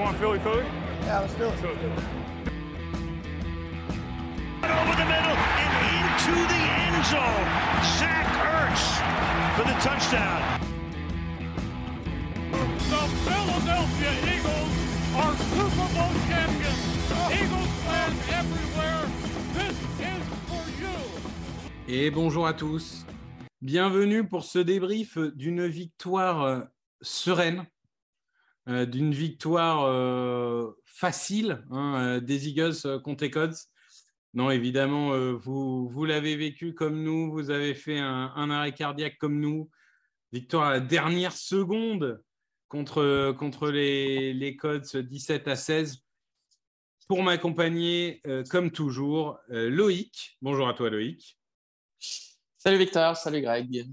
want Philly Philly? Yeah, let's do it. Over the middle and into the end zone. Zach Ertz for the touchdown. The Philadelphia Eagles are Super Bowl champions. Eagles fans everywhere, this is for you. Et bonjour à tous. Bienvenue pour ce débrief d'une victoire euh, sereine, euh, d'une victoire euh, facile hein, euh, des Eagles contre les Codes. Non, évidemment, vous, vous l'avez vécu comme nous, vous avez fait un, arrêt cardiaque comme nous. Victoire à la dernière seconde contre, contre les, les Codes 17 à 16. Pour m'accompagner, comme toujours, Loïc. Bonjour à toi, Loïc. Salut Victor, salut Greg.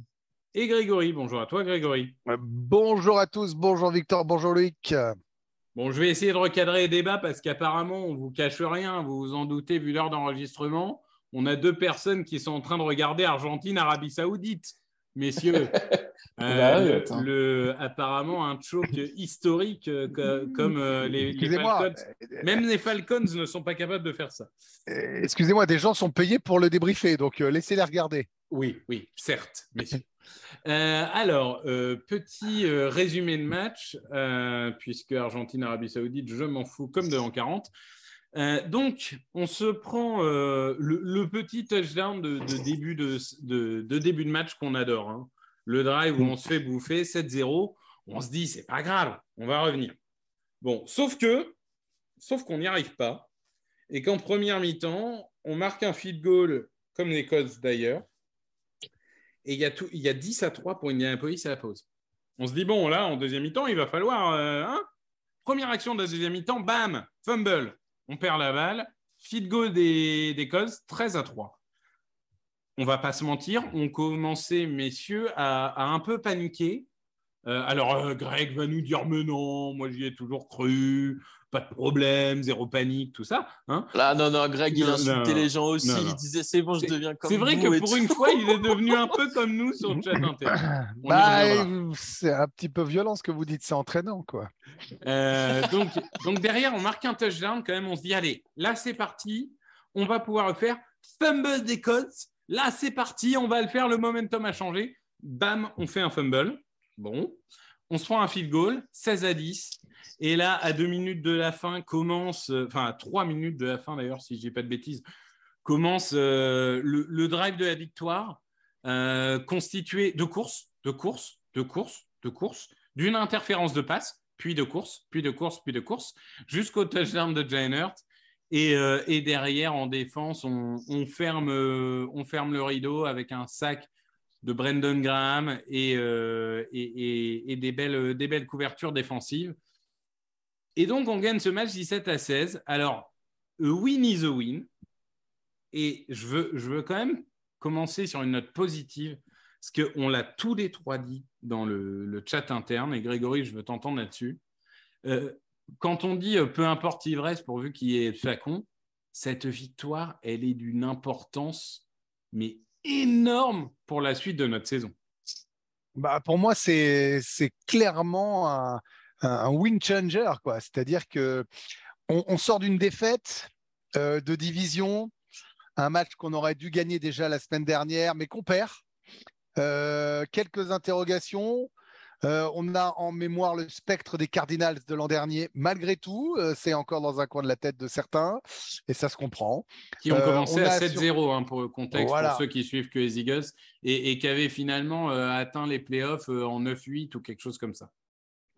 Et Grégory. Bonjour à toi, Grégory. Euh, Bonjour à tous, bonjour Victor, bonjour Loïc. Bon, je vais essayer de recadrer les débats parce qu'apparemment, on vous cache rien, vous vous en doutez vu l'heure d'enregistrement. On a deux personnes qui sont en train de regarder Argentine-Arabie Saoudite, messieurs. Le- attends. le- apparemment, un choc historique euh, co- comme euh, les, les Excusez-moi, Falcons. Même les Falcons ne sont pas capables de faire ça. euh, excusez-moi, des gens sont payés pour le débriefer, donc euh, laissez-les regarder. Oui, oui, certes, messieurs. Euh, alors, euh, petit euh, résumé de match, puisque Argentine-Arabie Saoudite, je m'en fous comme de l'an 40. Euh, donc, on se prend le, petit touchdown de, début de, début match qu'on adore. hein. Le drive où on se fait bouffer 7-0. On se dit, c'est pas grave, on va revenir. Bon, sauf que, sauf qu'on n'y arrive pas. Et qu'en première mi-temps, on marque un field goal, comme les Colts d'ailleurs. Et il y, a tout, il y a 10 à 3 pour Indianapolis à la pause. On se dit, bon, là, en deuxième mi-temps, il va falloir. euh, hein Première action de la deuxième mi-temps, bam, fumble. On perd la balle. Field goal des, des Colts, 13 à 3. On va pas se mentir, on commençait, messieurs, à, à un peu paniquer. Euh, alors, euh, Greg va nous dire, mais non, moi j'y ai toujours cru, pas de problème, zéro panique, tout ça. Hein Là, non, non, Greg, il Non, insultait non, les gens aussi. non, non. Il disait c'est bon, je deviens comme C'est vrai vous que pour une fois, il est devenu un peu comme nous sur le chat interne. Bah, c'est un petit peu violent ce que vous dites, c'est entraînant, quoi. Euh, donc, donc derrière, on marque un touchdown quand même. On se dit, allez, là c'est parti. On va pouvoir le faire. Fumble des Colts. Là c'est parti. On va le faire. Le momentum a changé. Bam, on fait un fumble. Bon. On se prend un field goal, 16 à 10. Et là, à deux minutes de la fin, commence, euh, enfin à trois minutes de la fin d'ailleurs, si je dis pas de bêtises, commence euh, le, drive de la victoire, euh, constitué de courses, de courses, de courses, de courses, d'une interférence de passe, puis de course, puis de course, puis de course, jusqu'au touchdown de Jalen Hurts. Et, et derrière, en défense, on, ferme, on ferme le rideau avec un sac de Brendan Graham et, des belles couvertures défensives. Et donc, on gagne ce match 17 à 16. Alors, a win is a win. Et je veux, je veux quand même commencer sur une note positive, parce qu'on l'a tous les trois dit dans le, chat interne. Et Grégory, je veux t'entendre là-dessus. Euh, quand on dit euh, peu importe l'ivresse pourvu qu'il y ait flacon, cette victoire, elle est d'une importance, mais énorme pour la suite de notre saison. Bah, pour moi, c'est clairement un, un- un win changer, quoi. C'est-à-dire que on, on sort d'une défaite euh, de division, un match qu'on aurait dû gagner déjà la semaine dernière, mais qu'on perd. Euh, quelques interrogations. Euh, on a en mémoire le spectre des Cardinals de l'an dernier. Malgré tout, euh, c'est encore dans un coin de la tête de certains, et ça se comprend. Qui ont commencé on à a 7-0 hein, pour le contexte, Voilà. pour ceux qui suivent que les Eagles, et, et qui avaient finalement atteint les playoffs en 9-8 ou quelque chose comme ça.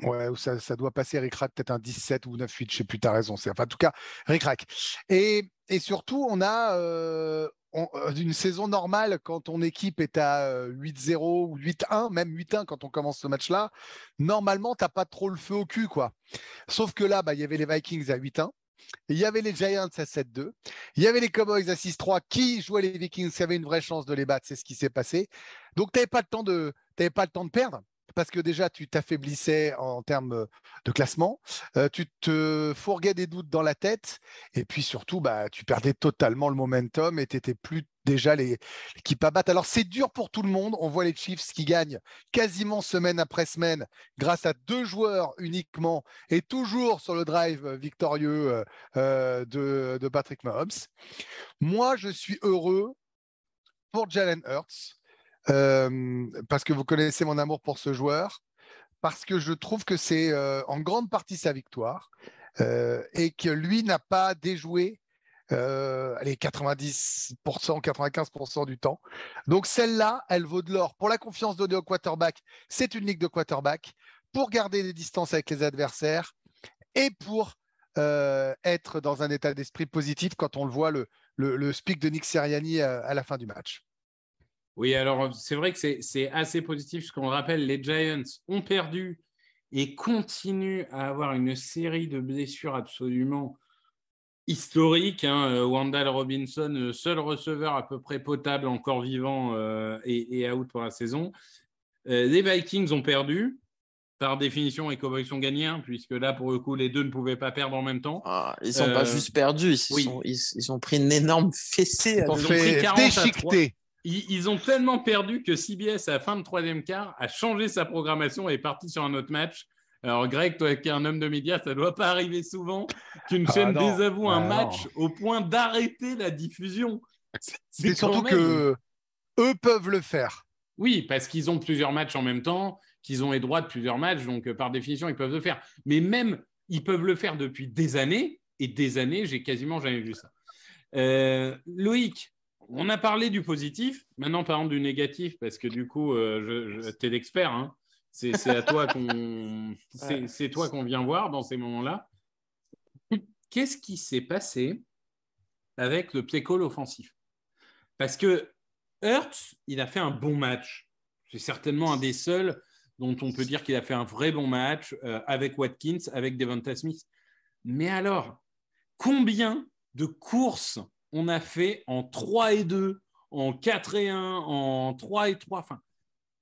Ouais, ou ça, ça doit passer ric-rac, peut-être un 17 ou 9-8, je sais plus, tu as raison. Enfin, en tout cas, ric-rac. Et, et surtout, on a euh, euh, une saison normale quand ton équipe est à euh, 8-0 ou 8-1, même 8-1 quand on commence ce match-là. Normalement, tu n'as pas trop le feu au cul, quoi. Sauf que là, bah, il y avait les Vikings à 8-1. Il y avait les Giants à 7-2. Il y avait les Cowboys à 6-3 qui jouaient les Vikings, qui avaient une vraie chance de les battre. C'est ce qui s'est passé. Donc, tu n'avais pas le temps de perdre parce que déjà, tu t'affaiblissais en termes de classement. Tu te fourguais des doutes dans la tête. Et puis surtout, bah, tu perdais totalement le momentum et tu n'étais plus déjà l'équipe à battre. Alors c'est dur pour tout le monde. On voit les Chiefs qui gagnent quasiment semaine après semaine grâce à deux joueurs uniquement et toujours sur le drive victorieux de, Patrick Mahomes. Moi, je suis heureux pour Jalen Hurts euh, parce que vous connaissez mon amour pour ce joueur, parce que je trouve que c'est en grande partie sa victoire et que lui n'a pas déjoué euh, allez, 90%, 95% du temps. Donc celle-là, elle vaut de l'or. Pour la confiance donnée au quarterback, c'est une ligue de quarterback. Pour garder des distances avec les adversaires et pour euh, être dans un état d'esprit positif quand on le voit, le, le, speak de Nick Seriani à, la fin du match. Oui, alors c'est vrai que c'est assez positif. Ce qu'on rappelle, les Giants ont perdu et continuent à avoir une série de blessures absolument historique. Hein, euh, Wandal Robinson, euh, seul receveur à peu près potable, encore vivant euh, et, out pour la saison. les Vikings ont perdu. Par définition, et Cowboys ont gagné, hein, puisque là, pour le coup, les deux ne pouvaient pas perdre en même temps. Ah, ils n'ont pas juste perdu, ils, ils, ont pris une énorme fessée. Ils ont fait déchiqueter. Ils, ils, ont tellement perdu que CBS, à la fin de troisième quart, a changé sa programmation et est parti sur un autre match. Alors, Greg, toi qui es un homme de médias, ça ne doit pas arriver souvent qu'une ah chaîne désavoue un ah match au point d'arrêter la diffusion. C'est surtout que eux peuvent le faire. Oui, parce qu'ils ont plusieurs matchs en même temps, qu'ils ont les droits de plusieurs matchs, donc euh, par définition, ils peuvent le faire. Mais même, ils peuvent le faire depuis des années, et des années, j'ai quasiment jamais vu ça. Euh, Loïc, on a parlé du positif, maintenant parlons du négatif, parce que du coup, euh, je, tu es l'expert. Hein. C'est à toi qu'on c'est toi qu'on vient voir dans ces moments-là. Qu'est-ce qui s'est passé avec le play call offensif Parce que Hertz, il a fait un bon match. C'est certainement un des seuls dont on peut dire qu'il a fait un vrai bon match euh, avec Watkins, avec Devonta Smith. Mais alors, combien de courses on a fait en 3 et 2, en 4 et 1, en 3 et 3 enfin,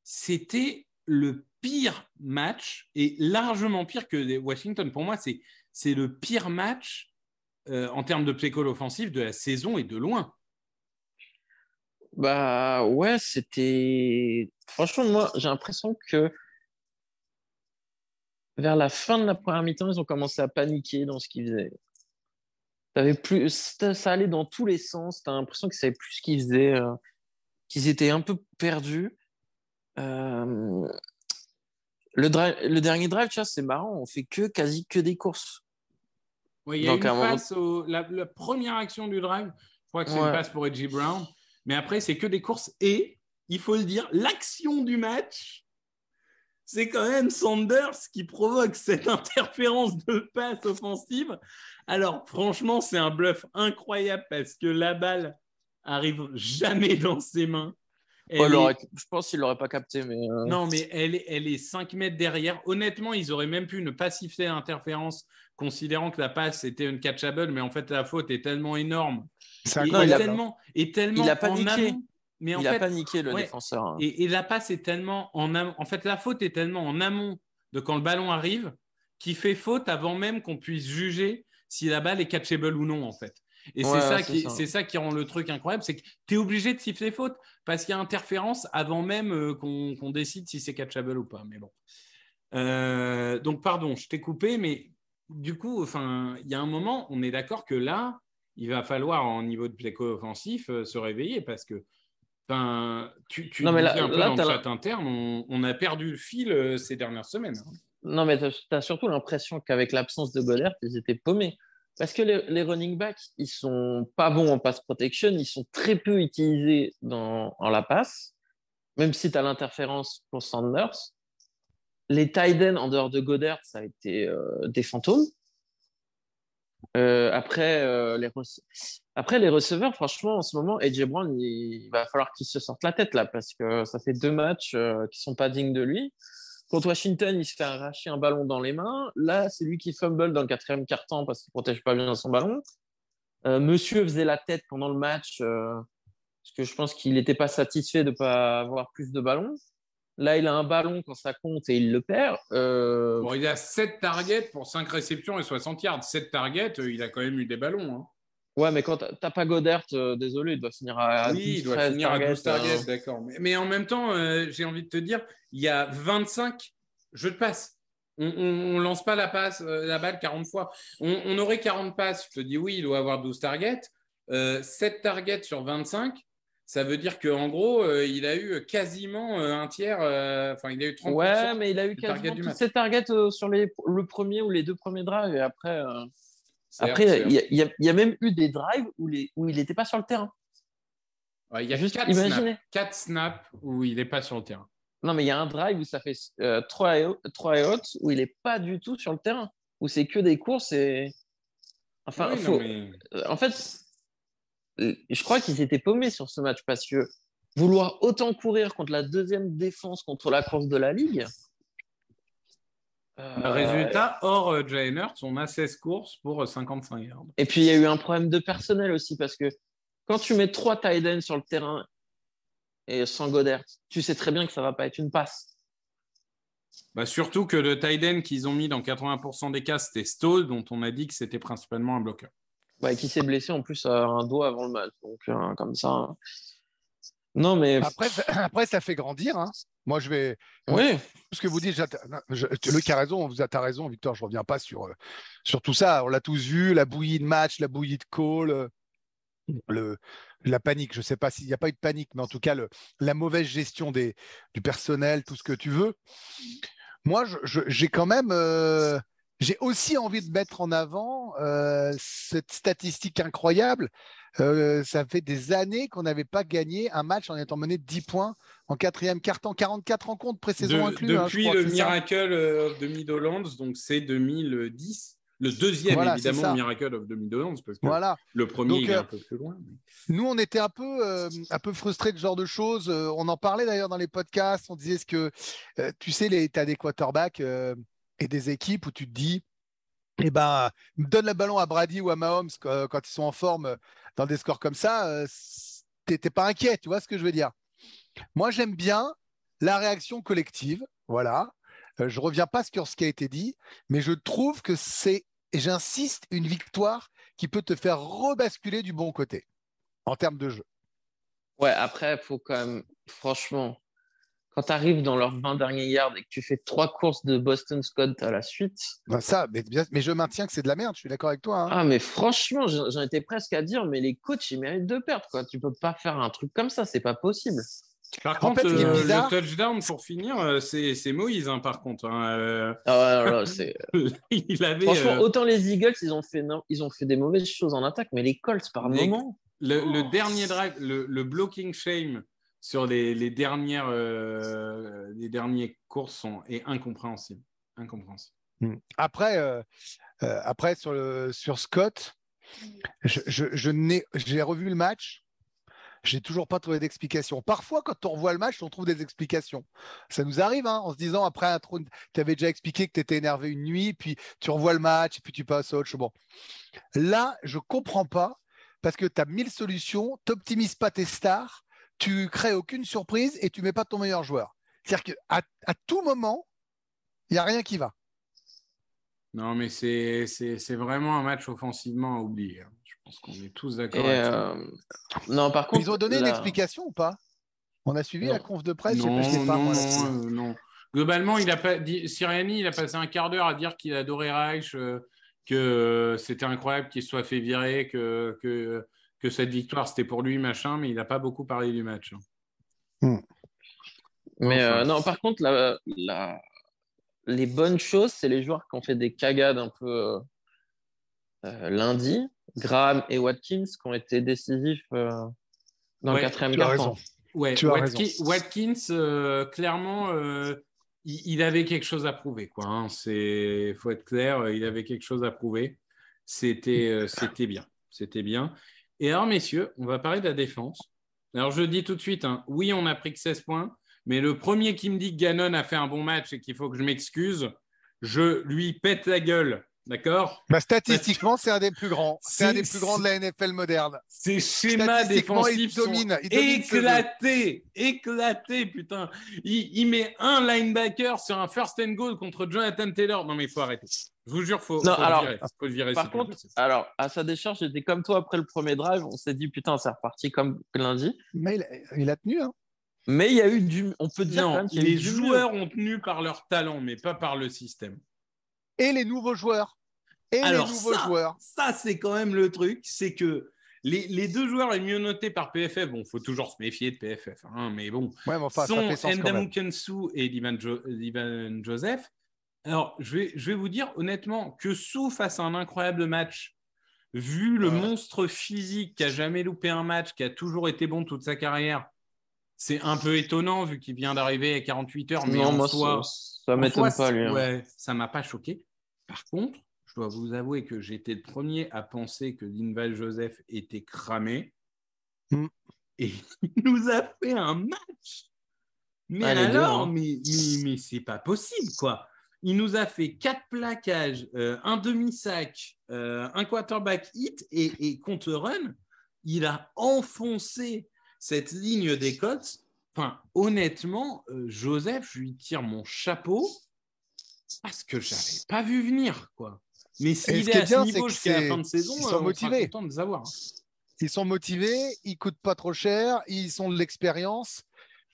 C'était le pire match, et largement pire que Washington. Pour moi, c'est le pire match euh, en termes de play call offensif de la saison et de loin. Bah ouais, c'était. Franchement, moi, j'ai l'impression que vers la fin de la première mi-temps, ils ont commencé à paniquer dans ce qu'ils faisaient. Avais plus... Ça allait dans tous les sens. Tu as l'impression qu'ils savaient plus ce qu'ils faisaient, euh, qu'ils étaient un peu perdus. Euh, le, le dernier drive, tu vois, c'est marrant, on fait que quasi que des courses. Oui, il y a une passe la, première action du drive, je crois que c'est une passe pour Edgy Brown, mais après, c'est que des courses. Et, il faut le dire, l'action du match, c'est quand même Sanders qui provoque cette interférence de passe offensive. Alors, franchement, c'est un bluff incroyable parce que la balle arrive jamais dans ses mains. Je pense qu'il l'aurait pas capté. Mais euh, Non, mais elle est, elle est 5 mètres derrière. Honnêtement, ils auraient même pu ne pas siffler l'interférence, considérant que la passe était une catchable, mais en fait, la faute est tellement énorme. Et, il tellement, et tellement il a paniqué. Mais il a paniqué, le défenseur. Hein. Et, la passe est tellement en amont. En fait, la faute est tellement en amont de quand le ballon arrive qu'il fait faute avant même qu'on puisse juger si la balle est catchable ou non, en fait. Et c'est ça, qui, c'est ça qui rend le truc incroyable, c'est que tu es obligé de siffler faute parce qu'il y a interférence avant même euh, qu'on, décide si c'est catchable ou pas. Mais bon. Euh, donc, pardon, je t'ai coupé, mais du coup, enfin, il y a un moment, on est d'accord que là, il va falloir, en niveau de play offensif, euh, se réveiller parce que Enfin, tu, tu non, mais là, un peu dans le chat interne, on, a perdu le fil ces dernières semaines. Hein. Non, mais tu as surtout l'impression qu'avec l'absence de Goddard, ils étaient paumés. Parce que les, running backs, ils sont pas bons en pass protection, ils sont très peu utilisés dans, en la passe, même si tu as l'interférence pour Sanders. Les tight en dehors de Goddard, ça a été euh, des fantômes. Euh, après, euh, les après, les receveurs, franchement, en ce moment, AJ Brown, il, va falloir qu'il se sorte la tête là, parce que ça fait deux matchs qui sont pas dignes de lui. Contre Washington, il se fait arracher un ballon dans les mains. Là, c'est lui qui fumble dans le quatrième quart-temps parce qu'il protège pas bien son ballon. Euh, monsieur faisait la tête pendant le match euh, parce que je pense qu'il n'était pas satisfait de ne pas avoir plus de ballons. Là, il a un ballon quand ça compte et il le perd. Euh, il a 7 targets pour 5 réceptions et 60 yards. 7 targets, il a quand même eu des ballons. Hein. Ouais, mais quand t'as- pas Godert, euh, désolé, il doit finir à oui, 12, il doit 13 finir à 12 targets, euh. d'accord. Mais, mais en même temps, euh, j'ai envie de te dire, il y a 25 jeux de passe. On ne lance pas la, passe, euh, la balle 40 fois. On, on aurait 40 passes. Je te dis oui, il doit avoir 12 targets. Euh, 7 targets sur 25, ça veut dire qu'en gros, euh, il a eu quasiment euh, un tiers. euh, Enfin, il a eu 30%. Ouais, mais il a eu quasiment match. ses targets sur les, le premier ou les deux premiers drives. Et après, après il y, a- y y même eu des drives où, les, où il n'était pas sur le terrain. Ouais, il y a Juste juste 4 snaps, imaginez. Quatre snaps où il n'est pas sur le terrain. Non, mais il y a un drive où ça fait 3 et, out- trois et out, où il n'est pas du tout sur le terrain. Où c'est que des courses et. Enfin, Oui, non, faut- mais- en fait, je crois qu'ils étaient paumés sur ce match parce que vouloir autant courir contre la deuxième défense contre la course de la ligue. euh, résultat, hors euh, Hurts, on a 16 courses pour euh, 55 yards. Et puis, il y a eu un problème de personnel aussi parce que quand tu mets trois tight ends sur le terrain et sans Godert, tu sais très bien que ça va pas être une passe. Bah, surtout que le tight end qu'ils ont mis dans 80% des cas, c'était Stoll, dont on a dit que c'était principalement un bloqueur. Qui s'est blessé en plus à un doigt avant le match. Donc, euh, comme ça. hein. Non, mais. Après, ça- après, ça fait grandir. hein. Moi, je vais. Oui, ce que vous dites, Luc a raison, vous avez raison, Victor, je ne reviens pas sur, euh, sur tout ça. On l'a tous vu, la bouillie de match, la bouillie de call, euh, le, la panique. Je ne sais pas s'il n'y a pas eu de panique, mais en tout cas, le, la mauvaise gestion des, du personnel, tout ce que tu veux. Moi, j'ai quand même. euh, j'ai aussi envie de mettre en avant euh, cette statistique incroyable. Euh, ça fait des années qu'on n'avait pas gagné un match en étant mené de 10 points en quatrième quart-temps, 44 rencontres pré-saison De- inclus. hein, depuis le. Miracle of the Midlands, donc c'est 2010. Le deuxième, Voilà, évidemment. Miracle of the Midlands, parce que Voilà. le premier, Donc, il est euh, un peu plus loin. mais- Nous, on était un peu, euh, un peu frustrés de ce genre de choses. On en parlait d'ailleurs dans les podcasts. On disait ce que, euh, tu sais, tu as des quarterbacks et des équipes où tu te dis, eh ben, donne le ballon à Brady ou à Mahomes quand, quand ils sont en forme euh, dans des scores comme ça, euh, t'es pas inquiet, tu vois ce que je veux dire? Moi, j'aime bien la réaction collective. Voilà. Euh, je reviens pas sur ce qui a été dit, mais je trouve que c'est, et j'insiste, une victoire qui peut te faire rebasculer du bon côté en termes de jeu. Ouais, après, il faut quand même, franchement, quand tu arrives dans leurs 20 derniers yards et que tu fais trois courses de Boston Scott à la suite, Ben ça, mais, je maintiens que c'est de la merde, je suis d'accord avec toi. hein. ah, mais franchement, j'en étais presque à dire, mais les coachs, ils méritent de perdre, quoi. Tu peux pas faire un truc comme ça, c'est pas possible. Par En contre, fait, euh, bizarre- le touchdown, pour finir, euh, c'est c'est Moïse, hein, par contre. hein, euh, Ah ouais, il avait Franchement, euh, autant les Eagles, ils ont, fait, non, ils ont fait des mauvaises choses en attaque, mais les Colts, par Les- moment, le, le dernier drive, le, le blocking shame sur les, les dernières euh, les dernières courses est incompréhensible. Hmm. Après, euh, euh, sur, Scott, je, j'ai revu le match. J'ai toujours pas trouvé d'explication. Parfois, quand on revoit le match, on trouve des explications. Ça nous arrive, hein, en se disant après un trou, tu avais déjà expliqué que tu étais énervé une nuit, puis tu revois le match, puis tu passes à autre. Là, je comprends pas parce que tu as mille solutions, tu n'optimises pas tes stars, tu crées aucune surprise et tu mets pas ton meilleur joueur. C'est-à-dire qu'à à tout moment, il n'y a rien qui va. Non, mais c'est c'est- c'est vraiment un match offensivement à oublier. hein. Je pense qu'on est tous d'accord avec ça. euh, non, par contre, Ils ont donné une la- explication ou pas? On a suivi Non. la conf de presse Non, Je sais pas, non, euh, non. Globalement, il a pas dit, Siriani, il a passé un quart d'heure à dire qu'il adorait Reich, euh, que c'était incroyable qu'il soit fait virer, que, que, que cette victoire c'était pour lui, machin, mais il n'a pas beaucoup parlé du match. hein. Mais Enfin. euh, non, par contre, la, la- les bonnes choses, c'est les joueurs qui ont fait des cagades un peu euh, euh, lundi. Graham et Watkins qui ont été décisifs euh, dans Ouais, le quatrième quart-temps. Ouais, Tu as Watki- Watkins, euh, clairement, euh, il, il avait quelque chose à prouver. Quoi, hein. C'est, faut être clair, il avait quelque chose à prouver. C'était, euh, c'était bien, c'était bien. Et alors, messieurs, on va parler de la défense. Alors, je dis tout de suite, hein, oui, on a pris que 16 points, mais le premier qui me dit que Gannon a fait un bon match et qu'il faut que je m'excuse, je lui pète la gueule. D'accord? Bah, statistiquement, c'est un des plus grands. C'est un des plus grands de la NFL moderne. Ces schémas défensifs sont domine éclatés, éclatés, putain. Il, il met un linebacker sur un first and goal contre Jonathan Taylor. Non mais il faut arrêter. Je vous jure, faut, Non, faut alors, le virer. Faut le virer, Par contre, alors, à sa décharge, j'étais comme toi après le premier drive. On s'est dit, putain, c'est reparti comme lundi. Mais il a, il a tenu. Hein. Mais il y a eu du. On peut dire quand non, même qu'il y a eu les joueurs ont tenu par leur talent, mais pas par le système. Et les nouveaux joueurs. Et Alors les nouveaux ça, joueurs. ça c'est quand même le truc, c'est que les, les deux joueurs les mieux notés par PFF, bon, faut toujours se méfier de PFF, hein, mais bon, Ouais, mais enfin, ça sont fait sens quand même. Ndamu Kensu et Ivan, Jo- Ivan Joseph. Alors, je vais, je vais vous dire honnêtement que Sou face à un incroyable match, vu le Ouais. monstre physique qui a jamais loupé un match, qui a toujours été bon toute sa carrière, c'est un peu étonnant vu qu'il vient d'arriver à 48 heures, mais non, en moi, soi, ça, en m'étonne pas, lui. hein. Ouais, ça m'a pas choqué. Par contre, je dois vous avouer que j'étais le premier à penser que Linval Joseph était cramé. Hmm. Et il nous a fait un match. Mais Ah, alors, hein. mais, mais, mais c'est pas possible, quoi. Il nous a fait quatre plaquages, euh, un demi-sac, euh, un quarterback hit et, et contre run. Il a enfoncé cette ligne des Colts. Enfin, honnêtement, euh, Joseph, je lui tire mon chapeau parce que je n'avais pas vu venir, quoi. Mais s'il qui est est à bien, ce niveau jusqu'à la fin de saison, ils sont on sera motivés. content de les avoir. Ils sont motivés, ils coûtent pas trop cher, ils ont de l'expérience.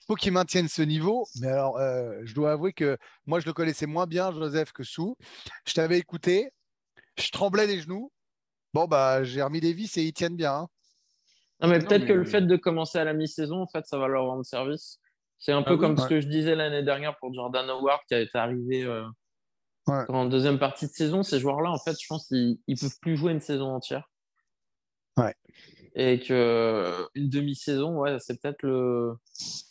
Il faut qu'ils maintiennent ce niveau. Mais alors, euh, je dois avouer que moi, je le connaissais moins bien, Joseph, que Sou. Je t'avais écouté, je tremblais les genoux. Bon, bah, j'ai remis des vis et ils tiennent bien. hein. Non, mais peut-être mais- que le fait de commencer à la mi-saison, en fait, ça va leur rendre service. C'est un peu Ah oui, comme ce que je disais l'année dernière pour Jordan Howard qui était arrivé euh, Ouais. en deuxième partie de saison. Ces joueurs-là, en fait, je pense qu'ils ne peuvent plus jouer une saison entière. Ouais. Et que euh, une demi-saison, ouais, c'est peut-être le...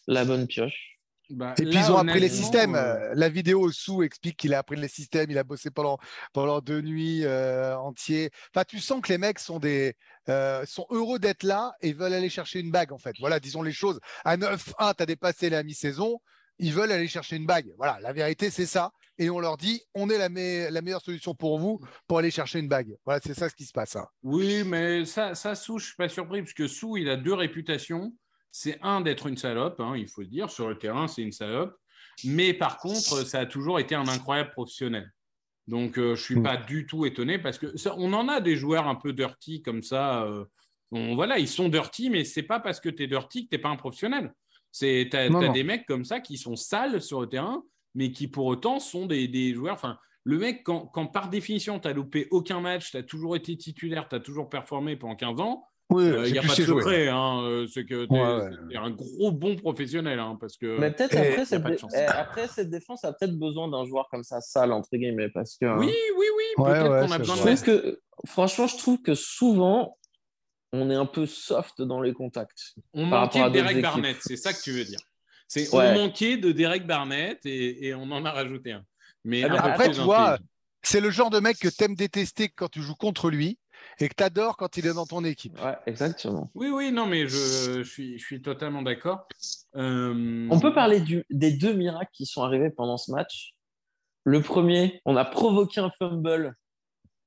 la bonne pioche. Bah, Et puis, là, ils ont appris les systèmes. euh, La vidéo Sou explique qu'il a appris les systèmes. Il a bossé pendant, pendant deux nuits euh, entières. Enfin, tu sens que les mecs sont, des, euh, sont heureux d'être là et veulent aller chercher une bague, en fait. Voilà, disons les choses. À 9-1, tu as dépassé la mi-saison. Ils veulent aller chercher une bague. Voilà, la vérité, c'est ça. Et on leur dit, on est la, me- la meilleure solution pour vous pour aller chercher une bague. Voilà, c'est ça ce qui se passe. hein. Oui, mais ça, ça Sou, je suis pas surpris, parce que Sou, il a deux réputations. C'est un d'être une salope, hein, il faut le dire. Sur le terrain, c'est une salope. Mais par contre, ça a toujours été un incroyable professionnel. Donc, euh, je suis Mm. pas du tout étonné, parce que ça- on en a des joueurs un peu dirty comme ça. euh, on- voilà, ils sont dirty, mais c'est pas parce que tu es dirty que tu n'es pas un professionnel. Tu as, Non, non. des mecs comme ça qui sont sales sur le terrain, mais qui pour autant sont des, des joueurs. Enfin, le mec, quand, quand par définition, tu n'as loupé aucun match, tu as toujours été titulaire, tu as toujours performé pendant 15 ans, Oui, il c'est n'y a plus pas de secret. hein, euh, c'est que tu Ouais, ouais. un gros bon professionnel. hein, parce que Mais peut-être après, a cette pas de dé- chance. eh, après cette défense a peut-être besoin d'un joueur comme ça, sale, entre guillemets. Parce que oui, oui, oui, Ouais, peut-être qu'on a besoin de que, franchement, je trouve que souvent, on est un peu soft dans les contacts. On par manquait rapport à de Derek Barnett, c'est ça que tu veux dire. C'est Ouais. on manquait de Derek Barnett et, et on en a rajouté un. Mais Ah, un mais peu après, tu vois. C'est le genre de mec que t'aimes détester quand tu joues contre lui et que t'adores quand il est dans ton équipe. Ouais, exactement. Oui, oui, non, mais je, je suis, je suis totalement d'accord. Euh, On peut parler du- des deux miracles qui sont arrivés pendant ce match. Le premier, on a provoqué un fumble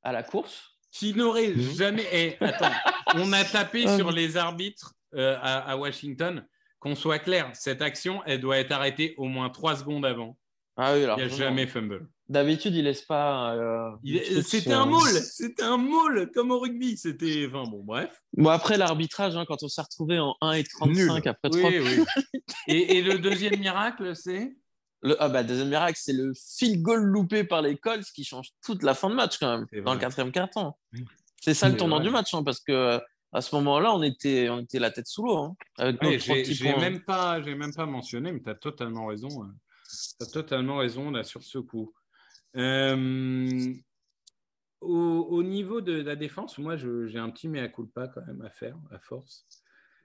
à la course. Qui n'aurait Mhm. jamais. Eh, attends, on a tapé Ah. sur les arbitres euh, à, à Washington. Qu'on soit clair, cette action, elle doit être arrêtée au moins trois secondes avant. Ah oui, alors Il n'y a jamais fumble. D'habitude, il laisse pas. euh, Il- C'était un maul, c'était un maul comme au rugby. C'était. Enfin bon, bref. Bon, après l'arbitrage, hein, quand on s'est retrouvé en 1 et 35 Nul. après Oui, 3 oui. Et, et le deuxième miracle, c'est? Le, ah bah, deuxième miracle, c'est le field goal loupé par les Colts qui change toute la fin de match quand même, C'est dans le quatrième quart-temps. C'est ça le tournant vrai. du match, hein, parce que à ce moment-là, on était, on était la tête sous l'eau. hein, avec trois j'ai même pas, j'ai même pas mentionné, mais tu as totalement raison. Tu as totalement raison là sur ce coup. Euh, au, au niveau de la défense, moi, j'ai un petit mea culpa quand même à faire, à force.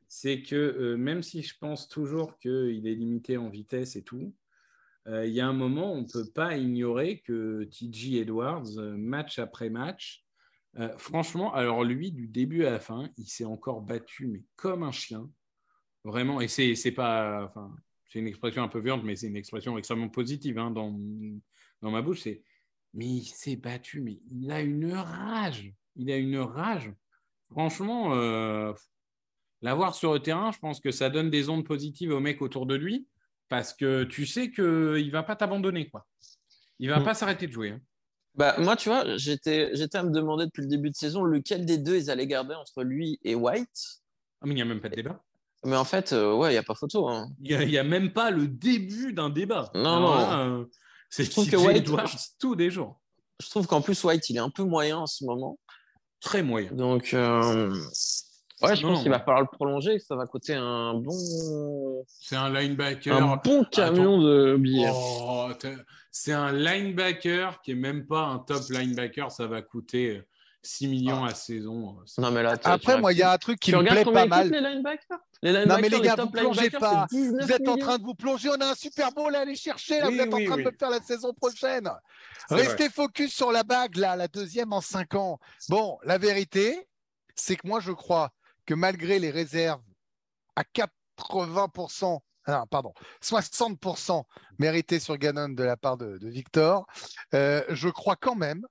C'est que euh, même si je pense toujours qu'il est limité en vitesse et tout, euh, il y a un moment, on ne peut pas ignorer que TJ Edwards, euh, match après match, euh, franchement, alors lui, du début à la fin, il s'est encore battu, mais comme un chien. Vraiment, et c'est c'est pas. Enfin, c'est une expression un peu violente, mais c'est une expression extrêmement positive hein, dans, dans ma bouche. C'est. Mais il s'est battu, mais il a une rage. Il a une rage. Franchement, euh, l'avoir sur le terrain, je pense que ça donne des ondes positives aux mecs autour de lui, parce que tu sais qu'il ne va pas t'abandonner. quoi. Il ne va Mm. pas s'arrêter de jouer. hein. Bah, moi, tu vois, j'étais, j'étais à me demander depuis le début de saison lequel des deux ils allaient garder entre lui et White. Ah, mais il n'y a même pas de débat. Mais en fait, euh, ouais, il n'y a pas photo. hein. Il n'y a, même pas le début d'un débat. Non, Alors non. euh, c'est Je trouve que White- Edwards tous les jours. Je trouve qu'en plus, White, il est un peu moyen en ce moment. Très moyen. Donc, euh, ouais, je Non, pense non. qu'il va falloir le prolonger. Ça va coûter un bon, C'est un linebacker. un bon camion de billets. Oh, c'est un linebacker qui est même pas un top linebacker. Ça va coûter euh, 6 millions à saison. C'est- Non, mais là, Après, moi, il y a un truc qui tu me plaît pas mal. les linebackers? Les Non, mais linebackers, les gars, top vous plongez linebackers, pas. c'est 19 Vous êtes en train de vous plonger. On a un Super Bowl à aller chercher. Là. Oui, vous êtes oui, en train oui. de me faire la saison prochaine. C'est Restez focus sur la bague, là, la deuxième en cinq ans. Bon, la vérité, c'est que moi, je crois que malgré les réserves à 80%, ah, pardon, 60% méritées sur Gannon de la part de, de Victor, euh, je crois quand même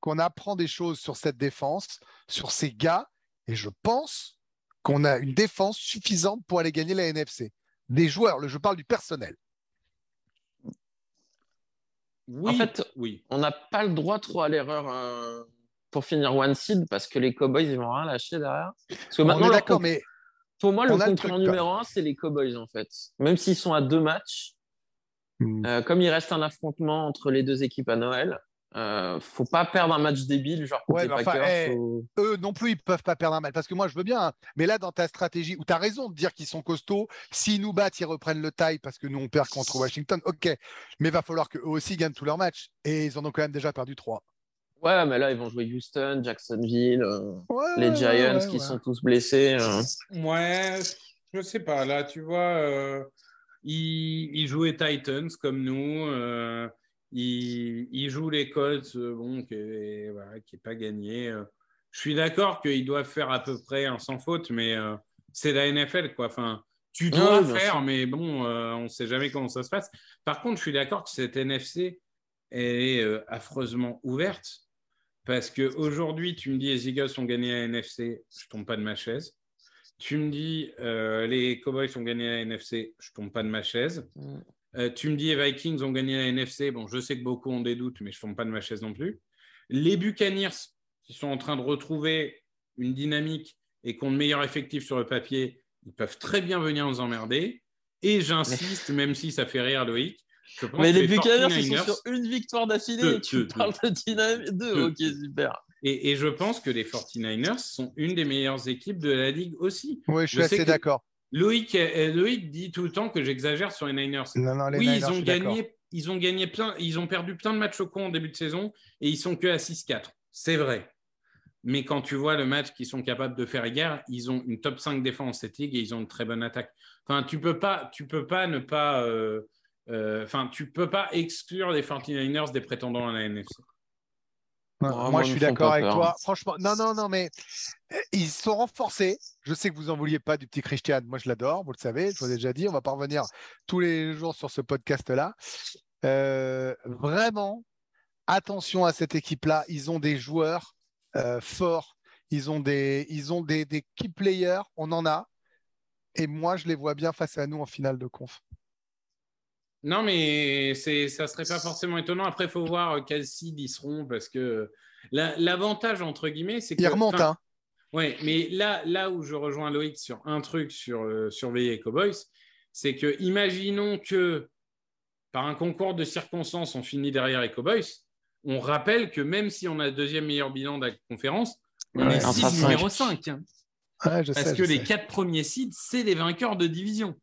qu'on apprend des choses sur cette défense, sur ces gars, et je pense qu'on a une défense suffisante pour aller gagner la NFC. Des joueurs, le- je parle du personnel. Oui, En fait, oui. on n'a pas le droit trop à l'erreur euh, pour finir one seed parce que les Cowboys, ils vont rien lâcher derrière. Parce que On maintenant, d'accord, mais pour moi, le concurrent numéro un, c'est les Cowboys, en fait. Même s'ils sont à deux matchs, Hmm. euh, comme il reste un affrontement entre les deux équipes à Noël, euh, faut pas perdre un match débile, genre Ouais, enfin, faut- eux non plus, ils peuvent pas perdre un match. Parce que moi, je veux bien. hein. Mais là, dans ta stratégie, où tu as raison de dire qu'ils sont costauds, s'ils nous battent, ils reprennent le taille parce que nous, on perd contre Washington. OK. Mais il va falloir qu'eux aussi gagnent tous leurs matchs. Et ils en ont quand même déjà perdu trois. Ouais, mais là, ils vont jouer Houston, Jacksonville, euh, Ouais, les Giants ouais, qui ouais. sont tous blessés. euh. Ouais, je sais pas. Là, tu vois, euh, ils, ils jouent les Titans comme nous. euh, ils, ils jouent les Colts, euh, bon, qui est, voilà, qui est pas gagné. euh. Je suis d'accord qu'ils doivent faire à peu près un sans faute, mais euh, c'est la NFL, quoi. Enfin, tu dois faire, sûr. mais bon, euh, on sait jamais comment ça se passe. Par contre, je suis d'accord que cette NFC elle est euh, affreusement ouverte. Parce qu'aujourd'hui, tu me dis les Eagles ont gagné la NFC, je tombe pas de ma chaise. Tu me dis euh, les Cowboys ont gagné la NFC, je tombe pas de ma chaise. Mm. Euh, tu me dis les Vikings ont gagné la NFC, bon, je sais que beaucoup ont des doutes, mais je tombe pas de ma chaise non plus. Les Buccaneers, qui sont en train de retrouver une dynamique et qui ont le meilleur effectif sur le papier, ils peuvent très bien venir nous emmerder. Et j'insiste, même si ça fait rire Loïc, je pense Mais que les Buccaneers, ils 49ers sont sur une victoire d'affilée et tu deux, parles de dynamique. Deux, Deux. ok, super. Et, et je pense que les 49ers sont une des meilleures équipes de la ligue aussi. Oui, je suis Je assez d'accord. Loïc, euh, Loïc dit tout le temps que j'exagère sur les Niners. Non, non, les oui, Niners, ils ont gagné, ils ont gagné plein, ils ont perdu plein de matchs au con en début de saison et ils sont que à 6-4. C'est vrai. Mais quand tu vois le match qu'ils sont capables de faire hier, ils ont une top 5 défense cette ligue et ils ont une très bonne attaque. Enfin, tu peux pas, tu peux pas ne pas, euh, enfin, tu peux pas exclure les 49ers des prétendants à la NFC. Ouais, Oh, moi, je suis d'accord avec peur. toi. Franchement, non, non, non, mais euh, ils sont renforcés. Je sais que vous en vouliez pas du petit Christian. Moi, je l'adore, vous le savez, je vous l'ai déjà dit. On va pas revenir tous les jours sur ce podcast-là. Euh, vraiment, attention à cette équipe-là. Ils ont des joueurs euh, forts. Ils ont des, ils ont des, des key players. On en a. Et moi, je les vois bien face à nous en finale de conf. Non, mais c'est, ça serait pas forcément étonnant. Après, il faut voir euh, quel seed ils seront parce que la- l'avantage, entre guillemets, c'est que. Ils remontent, hein. Ouais, mais là, là où je rejoins Loïc sur un truc sur euh, surveiller les Cowboys, c'est que imaginons que par un concours de circonstances, on finit derrière les Cowboys. On rappelle que même si on a le deuxième meilleur bilan de la conférence, on Ouais, est un seed top numéro cinq. 5. Ouais, je Parce sais, que je les sais. quatre premiers seeds, c'est les vainqueurs de division.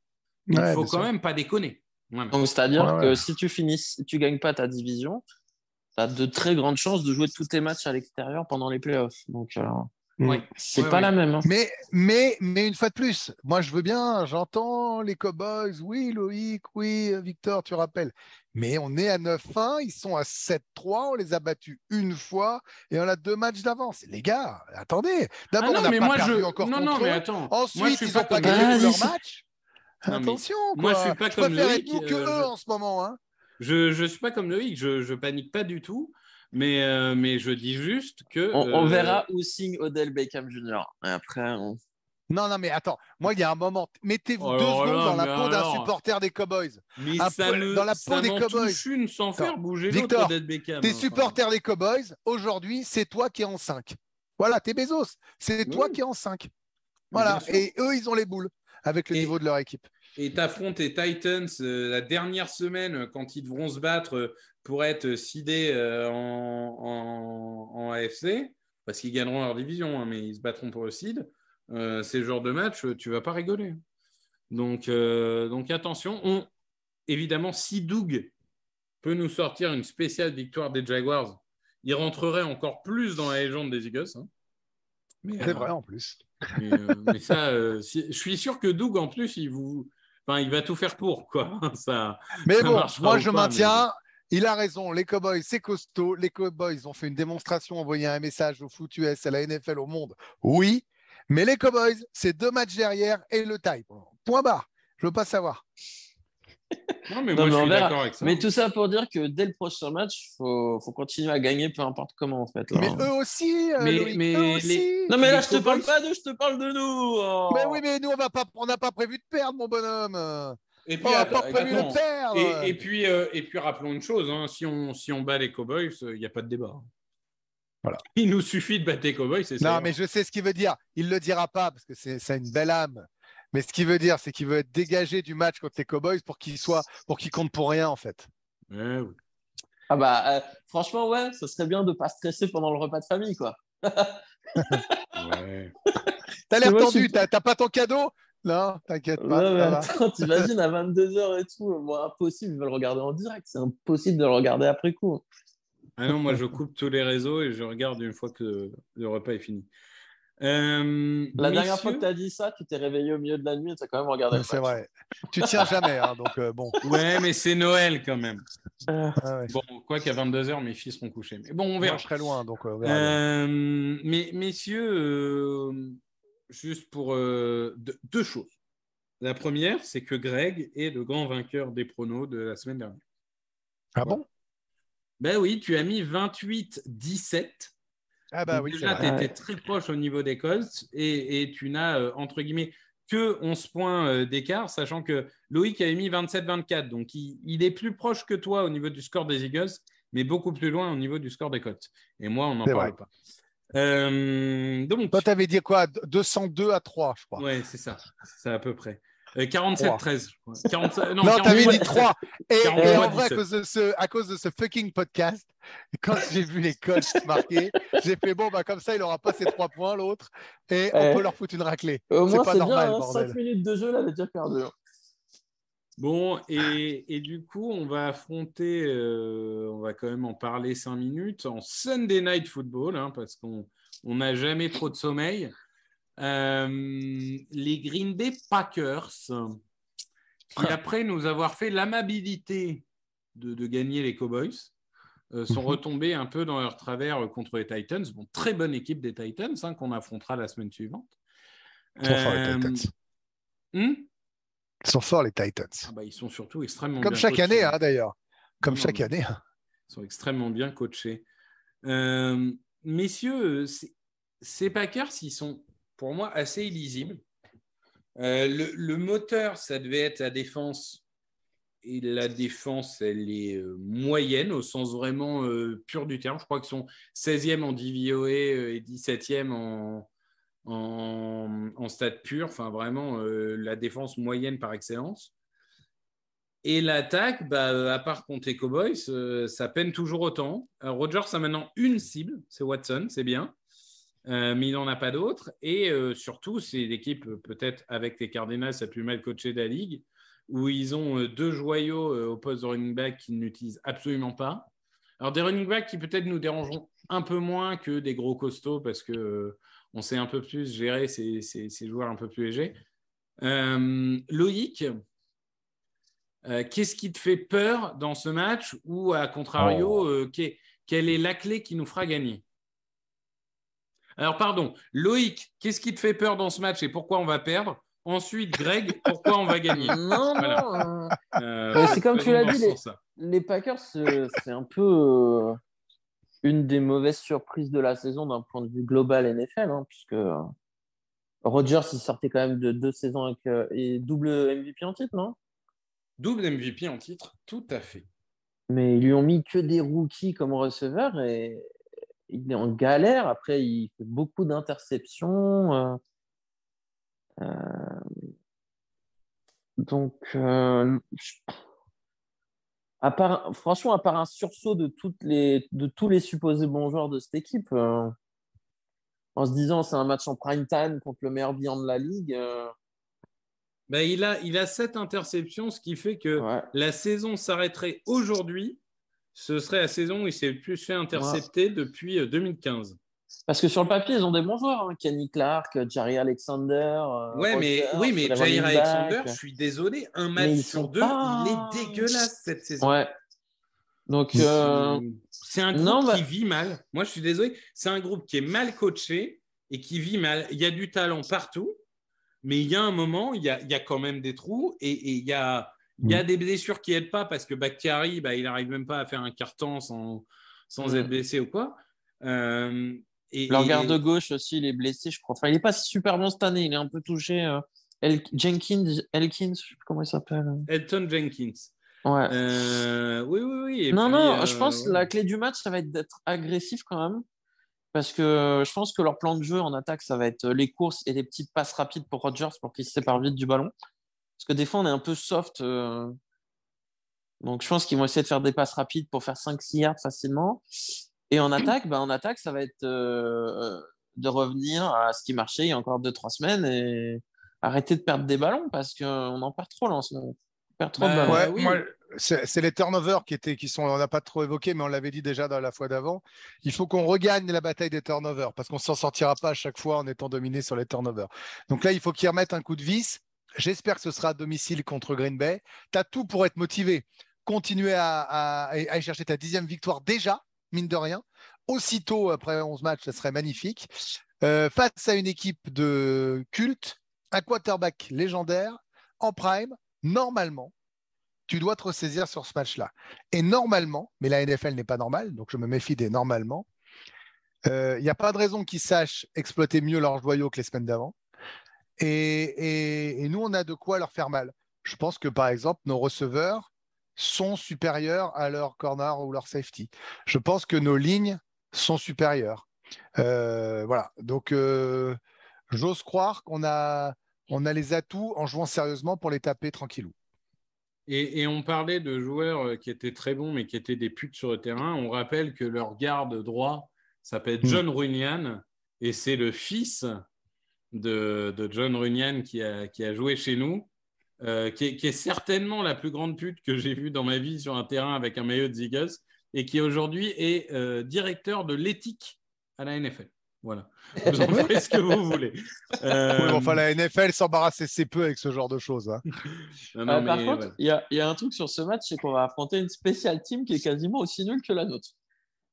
Il Ouais, faut quand sûr. même pas déconner. Donc, c'est-à-dire Ouais, que ouais. si tu finis, si tu gagnes pas ta division, tu as de très grandes chances de jouer tous tes matchs à l'extérieur pendant les playoffs. Donc, euh, Ouais. c'est Ouais, pas ouais. la même. hein. Mais, mais, mais une fois de plus, moi je veux bien, j'entends les Cowboys, oui Loïc, oui Victor, tu rappelles. Mais on est à 9-1, ils sont à 7-3, on les a battus une fois et on a deux matchs d'avance. Les gars, attendez, Ah d'abord non, on n'a pas moi, perdu je... encore non, contre non, mais attends. moi, je Ensuite, suis ils pas n'ont pas comme gagné Loïc. tous leurs Vas-y. matchs. Non, Attention, moi, quoi. je suis pas je comme Loïc, que euh, eux je- en ce moment. Hein. Je je suis pas comme Loïc, je, je panique pas du tout, mais, euh, mais je dis juste que. On, on euh, verra où signe Odell Beckham Jr. Et après, on- Non, non, mais attends, moi, il y a un moment, mettez-vous Oh deux là secondes là, dans la peau d'un supporter des Cowboys. Mais Un ça peu me, dans la ça peau des Cowboys. touche une sans Attends. faire bouger Victor, Beckham. T'es Enfin, supporter des Cowboys, aujourd'hui, c'est toi qui es en 5. Voilà, t'es Bezos, c'est toi qui es en 5. Mais Voilà, et eux, ils ont les boules avec le Et- niveau de leur équipe. Et t'affrontes les Titans euh, la dernière semaine euh, quand ils devront se battre euh, pour être sidés euh, en, en, en AFC, parce qu'ils gagneront leur division, hein, mais ils se battront pour le seed. Euh, ces genres de matchs, euh, tu vas pas rigoler. Donc, donc attention. On, évidemment, si Doug peut nous sortir une spéciale victoire des Jaguars, il rentrerait encore plus dans la légende des Eagles. hein. Mais, C'est vrai en plus. mais, euh, mais ça, euh, si- je suis sûr que Doug, en plus, il vous, enfin, il va tout faire pour, quoi. Ça, Mais ça bon, moi je pas, maintiens. Il a raison, les Cowboys, c'est costaud. Les Cowboys ont fait une démonstration, envoyé un message au foot US, à la NFL, au monde. Oui, mais les Cowboys, c'est deux matchs derrière et le type. Point barre. Je veux pas savoir. Non, mais Non, moi, mais je suis d'accord avec ça. Mais tout ça pour dire que dès le prochain match, il faut, faut continuer à gagner, peu importe comment, en fait. là. Mais eux aussi, euh, Mais- Loïc, mais eux les- aussi. Non, mais là, les je te parle pas d'eux, je te parle de nous. oh. Mais oui, mais nous, on va pas, on n'a pas prévu de perdre, mon bonhomme. Et On puis, n'a attends, pas prévu attends. de perdre. Et, et puis, euh, et puis, rappelons une chose hein, si, on, si on bat les Cowboys, il n'y a pas de débat. Voilà. Il nous suffit de battre les Cowboys, c'est ça. Non, mais je sais ce qu'il veut dire. Il le dira pas parce que c'est ça a une belle âme. Mais ce qu'il veut dire, c'est qu'il veut être dégagé du match contre les Cowboys pour qu'il soit, pour qu'il compte pour rien en fait. Ouais, oui. Ah bah, euh, franchement, ouais, ce serait bien de pas stresser pendant le repas de famille, quoi. Ouais. T'as l'air tendu. suis- T'as t'as pas ton cadeau? Non, t'inquiète pas. Ouais, attends, t'imagines à 22h et tout, moi, impossible, ils veulent le regarder en direct, c'est impossible de le regarder après coup. Ah non, moi, je coupe tous les réseaux et je regarde une fois que le repas est fini. Euh, La dernière fois que tu as dit ça, tu t'es réveillé au milieu de la nuit et tu as quand même regardé le C'est vrai. Tu tiens jamais, hein, donc euh, bon. Ouais, mais c'est Noël quand même. Euh, Ah ouais. Bon, quoi qu'à 22h, mes filles seront couchés. Mais bon, on Moi, verra. je serai loin, donc on verra bien. Euh, mais messieurs, euh, juste pour euh, deux, deux choses. La première, c'est que Greg est le grand vainqueur des pronos de la semaine dernière. Ah bon? Ben oui, tu as mis 28-17. Ah bah oui, déjà, tu étais très proche au niveau des Colts et, et tu n'as, euh, entre guillemets, que 11 points euh, d'écart, sachant que Loïc avait mis 27-24. Donc, il, il est plus proche que toi au niveau du score des Eagles, mais beaucoup plus loin au niveau du score des Colts. Et moi, on n'en parle pas. Euh, donc, Toi, t'avais dit quoi? 202 à 3, je crois. ouais, c'est ça. C'est à peu près. Euh, 47-13. je crois. 47 non, Non, t'avais 48, dit 3. Et, et 48, en vrai, à 17. cause, de ce, à cause de ce fucking podcast, quand j'ai vu les codes marqués, j'ai fait bon, bah, comme ça, il aura pas ses 3 points, l'autre, et on Ouais. peut leur foutre une raclée. Au C'est moins, pas c'est normal, bien, hein, bordel. 5 minutes de jeu, là, elle est déjà perdue. hein. Bon, et, et du coup, on va affronter, euh, on va quand même en parler cinq minutes, en Sunday Night Football, hein, parce qu'on on n'a jamais trop de sommeil. Euh, les Green Bay Packers, qui après nous avoir fait l'amabilité de, de gagner les Cowboys, euh, sont Mhm. retombés un peu dans leur travers euh, contre les Titans. Bon, très bonne équipe des Titans hein, qu'on affrontera la semaine suivante. Ils sont forts, les Euh, Titans. hmm? Ils sont forts, les Titans. Ah bah, ils sont surtout extrêmement Comme bien chaque coachés. année, hein, d'ailleurs. Comme Non, chaque année. hein. Ils sont extrêmement bien coachés. Euh, messieurs, euh, ces Packers, ils sont pour moi assez illisibles. Euh, le, moteur, ça devait être la défense. Et la défense, elle est euh, moyenne au sens vraiment euh, pur du terme. Je crois qu'ils sont 16e en DVOA et 17e en, en, en stade pur. Enfin, vraiment, la défense moyenne par excellence. Et l'attaque, bah, à part les Cowboys, ça peine toujours autant. Rodgers a maintenant une cible, c'est Watson, c'est bien. Euh, mais il n'en a pas d'autres. Et euh, surtout, c'est l'équipe, euh, peut-être avec les Cardinals, la plus mal coachée de la ligue, où ils ont euh, deux joyaux au poste de running back qu'ils n'utilisent absolument pas. Alors, des running backs qui peut-être nous dérangeront un peu moins que des gros costauds parce que on sait un peu plus gérer ces, ces- ces joueurs un peu plus légers. Loïc, qu'est-ce qui te fait peur dans ce match ou à contrario, Oh. quelle est la clé qui nous fera gagner? Alors, pardon, Loïc, qu'est-ce qui te fait peur dans ce match et pourquoi on va perdre? Ensuite, Greg, pourquoi on va gagner? Non, Voilà. non. euh, Ouais, c'est comme tu l'as dit, les- Packers, c'est un peu euh, une des mauvaises surprises de la saison d'un point de vue global NFL, hein, puisque euh, Rodgers, il sortait quand même de deux saisons avec euh, et double MVP en titre, non? Double MVP en titre, tout à fait. Mais ils lui ont mis que des rookies comme receveur et il est en galère. Après, il fait beaucoup d'interceptions. euh, euh, donc, euh, je- à part, franchement, à part un sursaut de, toutes les, de tous les supposés bons joueurs de cette équipe, en se disant c'est un match en prime time contre le meilleur bilan de la ligue, Ben, il, a, il a sept interceptions, ce qui fait que ouais. la saison s'arrêterait aujourd'hui. Ce serait la saison où il s'est le plus fait intercepter depuis euh, 2015. Parce que sur le papier, ils ont des bons joueurs. hein. Kenny Clark, Jerry Alexander. euh, mais, oui, mais backs. Alexander, je suis désolé, un match sur deux, pas- il est dégueulasse cette saison. Ouais. Donc, euh, C'est un groupe non, bah- qui vit mal. Moi, je suis désolé, c'est un groupe qui est mal coaché et qui vit mal. Il y a du talent partout, mais il y a un moment, il y a, il y a quand même des trous et, et il, y a, il y Mm. a des blessures qui n'aident pas parce que Bakhtiari, bah, il n'arrive même pas à faire un carton sans, sans Mm. être blessé ou quoi. Euh, et, leur et- garde gauche aussi, il est blessé, je crois. Enfin, il n'est pas super bon cette année. Il est un peu touché. euh, El- Jenkins, Elkins, comment il s'appelle. Elton Jenkins. Ouais. Euh, oui, oui, oui. Non, puis, non, euh, je pense que la clé du match, ça va être d'être agressif quand même. Parce que je pense que leur plan de jeu en attaque, ça va être les courses et les petites passes rapides pour Rodgers pour qu'il se sépare vite du ballon. Parce que des fois, on est un peu soft. euh, Donc, je pense qu'ils vont essayer de faire des passes rapides pour faire 5-6 yards facilement. Et en attaque, ben, en attaque, ça va être euh, de revenir à ce qui marchait il y a encore 2-3 semaines et arrêter de perdre des ballons parce qu'on en perd trop là en ce moment. On perd trop de Bah, ballons. Ouais, oui. moi, c'est c'est les turnovers qui étaient, qui sont, on n'a pas trop évoqué, mais on l'avait dit déjà dans la fois d'avant. Il faut qu'on regagne la bataille des turnovers parce qu'on s'en sortira pas à chaque fois en étant dominé sur les turnovers. Donc là, il faut qu'ils remettent un coup de vis. J'espère que ce sera à domicile contre Green Bay. Tu as tout pour être motivé. Continuer à, aller chercher ta dixième victoire déjà, mine de rien. Aussitôt après 11 matchs, ça serait magnifique. Euh, face à une équipe de culte, un quarterback légendaire, en prime, normalement, tu dois te ressaisir sur ce match-là. Et normalement, mais la NFL n'est pas normale, donc je me méfie des normalement, il n'y a pas de raison qu'ils sachent exploiter mieux leurs joyaux que les semaines d'avant. Et, et- et nous, on a de quoi leur faire mal. Je pense que, par exemple, nos receveurs sont supérieurs à leur corner ou leur safety. Je pense que nos lignes sont supérieures. Euh, voilà. Donc, euh, j'ose croire qu'on a, on a les atouts en jouant sérieusement pour les taper tranquillou. Et, et on parlait de joueurs euh, qui étaient très bons, mais qui étaient des putes sur le terrain. On rappelle que leur garde droit s'appelle Mm. John Runyan, et c'est le fils de, de John Runyan qui a, qui a joué chez nous, euh, qui, est, qui est certainement la plus grande pute que j'ai vue dans ma vie sur un terrain avec un maillot de Ziggles, et qui aujourd'hui est euh, directeur de l'éthique à la NFL. Voilà. Vous en faites ce que vous voulez. Euh, Oui, enfin, la NFL s'embarrasse assez peu avec ce genre de choses. hein. non, non, Euh, par contre, ouais. il y, a, il y a un truc sur ce match, c'est qu'on va affronter une spéciale team qui est quasiment aussi nulle que la nôtre.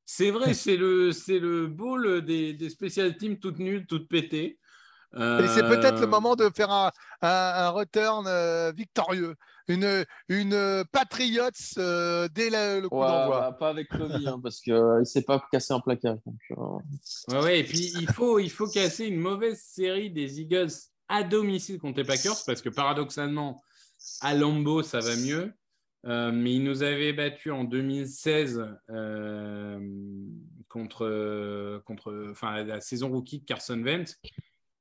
C'est vrai, c'est le, c'est le bowl des, des special teams toutes nulles, toutes pétées. Et c'est peut-être le Euh, moment de faire un, un- un return euh, victorieux, une, une Patriots euh, dès le, le coup Ouais, d'envoi. bah, pas avec Kobe, hein, parce qu'il ne s'est pas cassé un placard. donc, euh, Ouais, ouais, et puis il faut, il faut casser une mauvaise série des Eagles à domicile contre les Packers parce que paradoxalement, à Lambeau, ça va mieux. Euh, mais ils nous avaient battus en 2016 euh, contre, contre enfin, la saison rookie de Carson Wentz.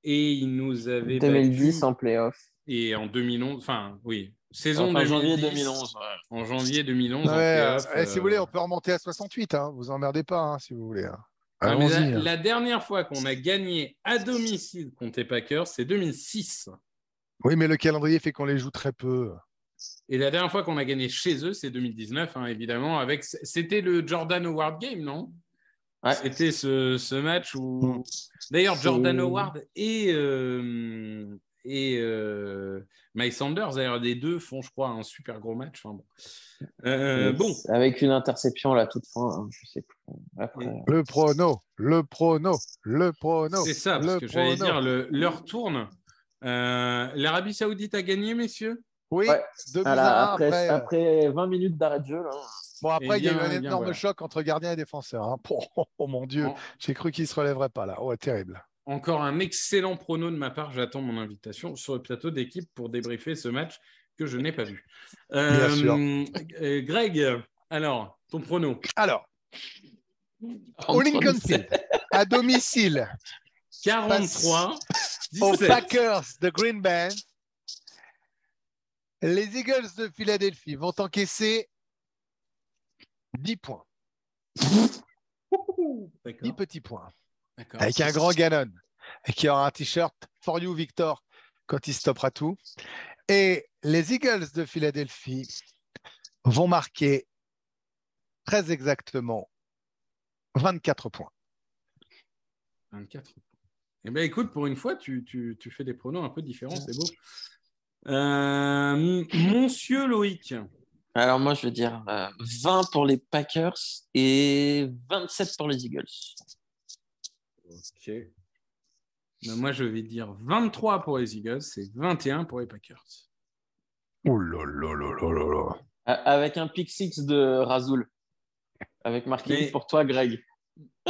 Et ils nous avaient 2010 battus en playoff. et en 2011, enfin oui, saison Enfin, 2010, janvier 2011. ouais. En janvier 2011. en Ouais, playoff, euh, Si euh, vous voulez, on peut remonter à 68. Hein. Vous emmerdez pas, hein, si vous voulez. hein. Ah, mais Allons-y, la, hein. la dernière fois qu'on a gagné à domicile contre les Packers, c'est 2006. Oui, mais le calendrier fait qu'on les joue très peu. Et la dernière fois qu'on a gagné chez eux, c'est 2019, hein, évidemment. Avec, c'était le Jordan Howard Game, non? Ouais. C'était ce, ce match où. Mm. D'ailleurs, Jordan Howard et, euh, et euh, Miles Sanders, d'ailleurs, les deux font, je crois, un super gros match. Enfin, bon. Euh, bon, Avec une interception à la toute fin, hein, je sais plus. Après, Le prono, le prono, le prono. c'est ça, parce que j'allais dire, le- l'heure tourne. Euh, L'Arabie Saoudite a gagné, messieurs? Oui, Ouais. la- un après, après, euh, après 20 minutes d'arrêt de jeu, là. Bon, après, Eh il y a eu un eh bien, énorme voilà. choc entre gardien et défenseur. hein. Oh, oh, oh, mon Dieu, j'ai cru qu'il ne se relèverait pas là. Oh, terrible. encore un excellent prono de ma part. J'attends mon invitation sur le plateau d'équipe pour débriefer ce match que je n'ai pas vu. Bien sûr. euh, Greg, alors, ton prono Alors, au Lincoln Field, à domicile, 43, aux 17. Packers de Green Bay, les Eagles de Philadelphie vont encaisser 10 points, Ouh, 10 D'accord, petits points, avec un grand Gannon, et qui aura un t-shirt For You Victor quand il stoppera tout. Et les Eagles de Philadelphie vont marquer très exactement 24 points. 24 points. Eh bien, écoute, pour une fois, tu, tu- tu fais des pronos un peu différents, c'est beau. Euh, Monsieur Loïc, Alors moi, je veux dire euh, 20 pour les Packers et 27 pour les Eagles. Ok. Ben, moi, je vais dire 23 pour les Eagles et 21 pour les Packers. Oh là là là là là Avec un pick six de Razoul. Avec marqué Mais- pour toi, Greg.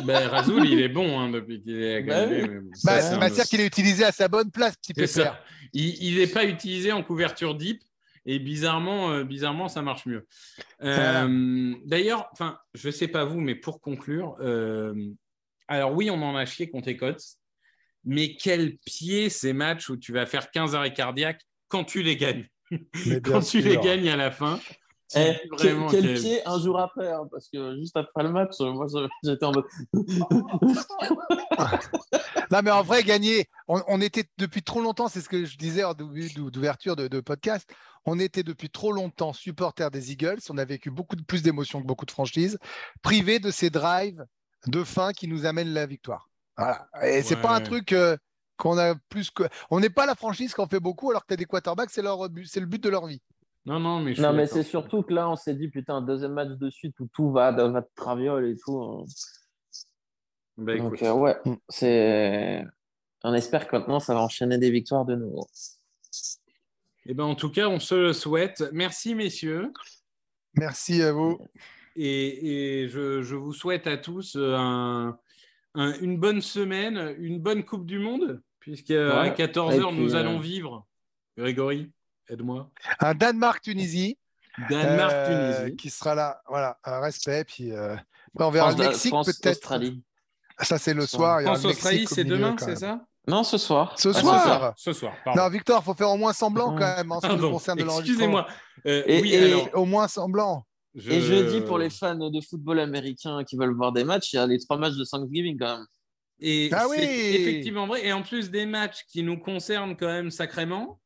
Ben, Razoul, il est bon hein, depuis qu'il est Bah oui. bon, Bah, ça, c'est c'est un pas autre- sûr qu'il est utilisé à sa bonne place, petit pépère. Il n'est pas utilisé en couverture deep et bizarrement, euh, bizarrement ça marche mieux. Euh. D'ailleurs, enfin, je sais pas vous, mais pour conclure, euh, alors oui, on en a chié contre les Cots, mais quel pied ces matchs où tu vas faire 15 arrêts cardiaques quand tu les gagnes? Quand tu les gagnes à la fin? Eh, quel, vraiment quel quel- pied un jour après, hein, parce que juste après le match, euh, moi j'étais en mode. Non, mais en vrai, gagner, on, on était depuis trop longtemps, c'est ce que je disais en d'ouverture de, de podcast, on était depuis trop longtemps supporters des Eagles, on a vécu beaucoup de, plus d'émotions que beaucoup de franchises, privés de ces drives de fin qui nous amènent la victoire. Voilà. Et c'est Ouais. pas un truc euh, qu'on a plus que. On n'est pas la franchise qui en fait beaucoup, alors que tu as des quarterbacks, c'est leur but- c'est le but de leur vie. Non, non, mais Non, mais c'est surtout que là, on s'est dit, putain, deuxième match de suite où tout va, va de traviole et tout. hein. Bah, Donc, euh, ouais, c'est. On espère que maintenant, ça va enchaîner des victoires de nouveau. Eh ben, en tout cas, on se le souhaite. Merci, messieurs. Merci à vous. Et, et je, je vous souhaite à tous euh, un- un- une bonne semaine, une bonne Coupe du Monde, puisqu'à Ouais. 14h, Et puis, nous euh, allons vivre. Grégory, aide-moi. Un Danemark-Tunisie. Danemark, euh, Tunisie. qui sera là. Voilà, un respect. Puis euh, on verra France, le Mexique peut-être. Australie. Ça, c'est le soir. il France-Australie, c'est demain, c'est ça? Non, ce soir. Ce Ah, soir Ce soir, pardon. Non, Victor, faut faire au moins semblant Ah. quand même en ce qui concerne de l'enregistrement. Excusez-moi. Euh, Et- oui, et- alors, Au moins semblant. je- Et jeudi, pour les fans de football américain qui veulent voir des matchs, il y a les trois matchs de Thanksgiving quand même. Et Ah oui effectivement vrai. Et en plus des matchs qui nous concernent quand même sacrément,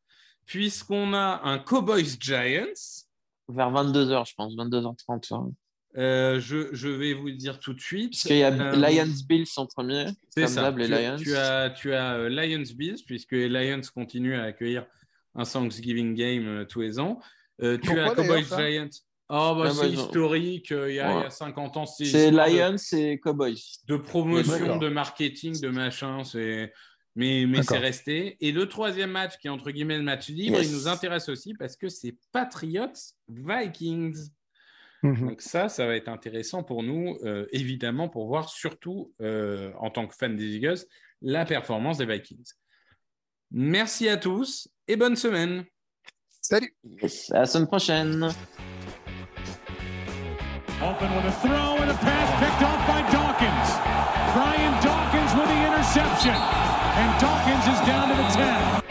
puisqu'on a un Cowboys Giants. Vers 22h, je pense, 22h30. hein. Euh, je, je vais vous le dire tout de suite. Parce qu'il y a Euh, Lions Bills en premier. C'est ça. tu, Lions. tu as, tu as euh, Lions Bills, puisque les Lions continuent à accueillir un Thanksgiving Game euh, tous les ans. Euh, tu Pourquoi, as Cowboys Giants. Oh, bah, Ah, c'est bah, historique. Il y, a, Ouais. il y a 50 ans, c'est de- Lions et Cowboys. de promotion, de marketing, de machin. C'est mais, mais c'est resté. Et le troisième match, qui est entre guillemets le match libre, Yes. il nous intéresse aussi parce que c'est Patriots Vikings. Mhm. Donc ça, ça va être intéressant pour nous, euh, évidemment, pour voir surtout, euh, en tant que fan des Eagles, la performance des Vikings. Merci à tous et bonne semaine. Salut. Yes. À la semaine prochaine. Open with a throw and a pass picked off by Dawkins. Brian Dawkins with the interception. And Dawkins is down to the 10.